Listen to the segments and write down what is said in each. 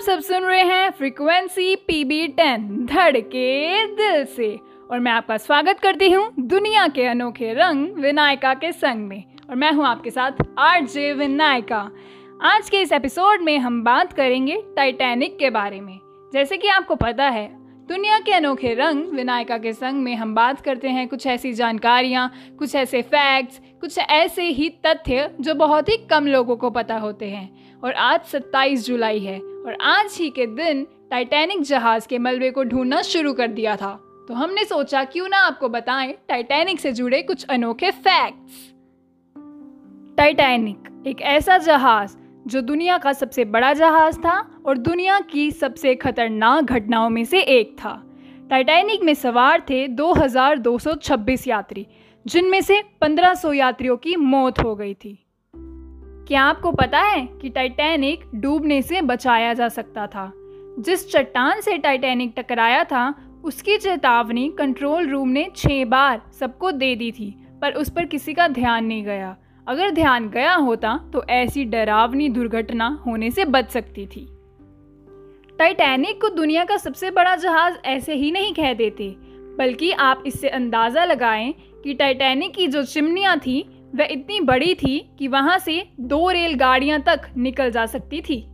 आप सब सुन रहे हैं फ्रीक्वेंसी पीबी टेन धड़के दिल से। और मैं आपका स्वागत करती हूँ दुनिया के अनोखे रंग विनायका के संग में। और मैं हूँ आपके साथ आर जे विनायका। आज के इस एपिसोड में हम बात करेंगे टाइटैनिक के बारे में। जैसे कि आपको पता है, दुनिया के अनोखे रंग विनायका के संग में हम बात करते हैं कुछ ऐसी जानकारियाँ, कुछ ऐसे फैक्ट्स कुछ ऐसे ही तथ्य जो बहुत ही कम लोगों को पता होते हैं। और आज 27 जुलाई है और आज ही के दिन टाइटैनिक जहाज़ के मलबे को ढूंढना शुरू कर दिया था। तो हमने सोचा, क्यों ना आपको बताएँ टाइटैनिक से जुड़े कुछ अनोखे फैक्ट्स टाइटैनिक एक ऐसा जहाज़ जो दुनिया का सबसे बड़ा जहाज़ था और दुनिया की सबसे खतरनाक घटनाओं में से एक था। टाइटैनिक में सवार थे 2226 यात्री, जिनमें से 1500 यात्रियों की मौत हो गई थी। क्या आपको पता है कि टाइटैनिक डूबने से बचाया जा सकता था? जिस चट्टान से टाइटैनिक टकराया था, उसकी चेतावनी कंट्रोल रूम ने छः बार सबको दे दी थी, पर उस पर किसी का ध्यान नहीं गया। अगर ध्यान गया होता तो ऐसी डरावनी दुर्घटना होने से बच सकती थी। टाइटैनिक को दुनिया का सबसे बड़ा जहाज़ ऐसे ही नहीं कह देते, बल्कि आप इससे अंदाज़ा लगाएँ कि टाइटैनिक की जो चिमनियाँ थी वह इतनी बड़ी थी कि वहाँ से दो रेलगाड़ियाँ तक निकल जा सकती थी।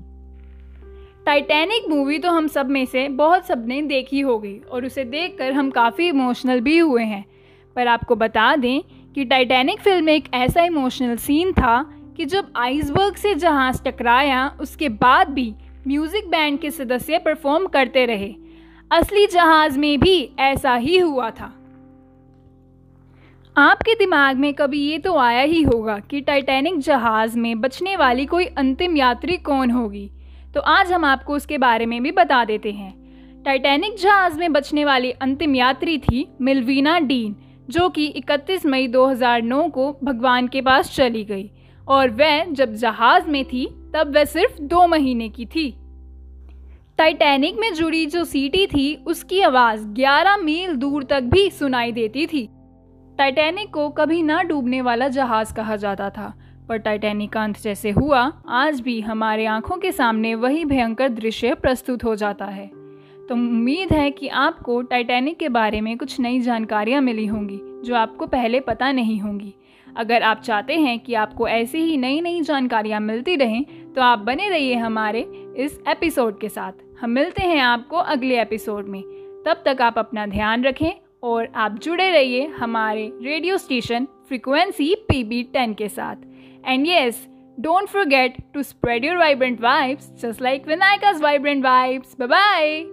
टाइटैनिक मूवी तो हम सब में से बहुत सबने देखी होगी और उसे देखकर हम काफ़ी इमोशनल भी हुए हैं। पर आपको बता दें कि टाइटैनिक फ़िल्म में एक ऐसा इमोशनल सीन था कि जब आइसबर्ग से जहाज़ टकराया, उसके बाद भी म्यूज़िक बैंड के सदस्य परफॉर्म करते रहे। असली जहाज़ में भी ऐसा ही हुआ था। आपके दिमाग में कभी ये तो आया ही होगा कि टाइटैनिक जहाज़ में बचने वाली कोई अंतिम यात्री कौन होगी। तो आज हम आपको उसके बारे में भी बता देते हैं। टाइटैनिक जहाज़ में बचने वाली अंतिम यात्री थी मिलवीना डीन, जो कि 31 मई 2009 को भगवान के पास चली गई। और वह जब जहाज़ में थी, तब वह सिर्फ़ दो महीने की थी। टाइटैनिक में जुड़ी जो सीटी थी, उसकी आवाज़ 11 मील दूर तक भी सुनाई देती थी। टाइटैनिक को कभी ना डूबने वाला जहाज़ कहा जाता था, पर टाइटैनिक का अंत जैसे हुआ, आज भी हमारे आँखों के सामने वही भयंकर दृश्य प्रस्तुत हो जाता है। तो उम्मीद है कि आपको टाइटैनिक के बारे में कुछ नई जानकारियाँ मिली होंगी, जो आपको पहले पता नहीं होंगी। अगर आप चाहते हैं कि आपको ऐसी ही नई नई जानकारियाँ मिलती रहें तो आप बने रहिए हमारे इस एपिसोड के साथ। हम मिलते हैं आपको अगले एपिसोड में। तब तक आप अपना ध्यान रखें और आप जुड़े रहिए हमारे radio station frequency P B ten के साथ। And yes don't forget to spread your vibrant vibes just like Vinayaka's vibrant vibes bye bye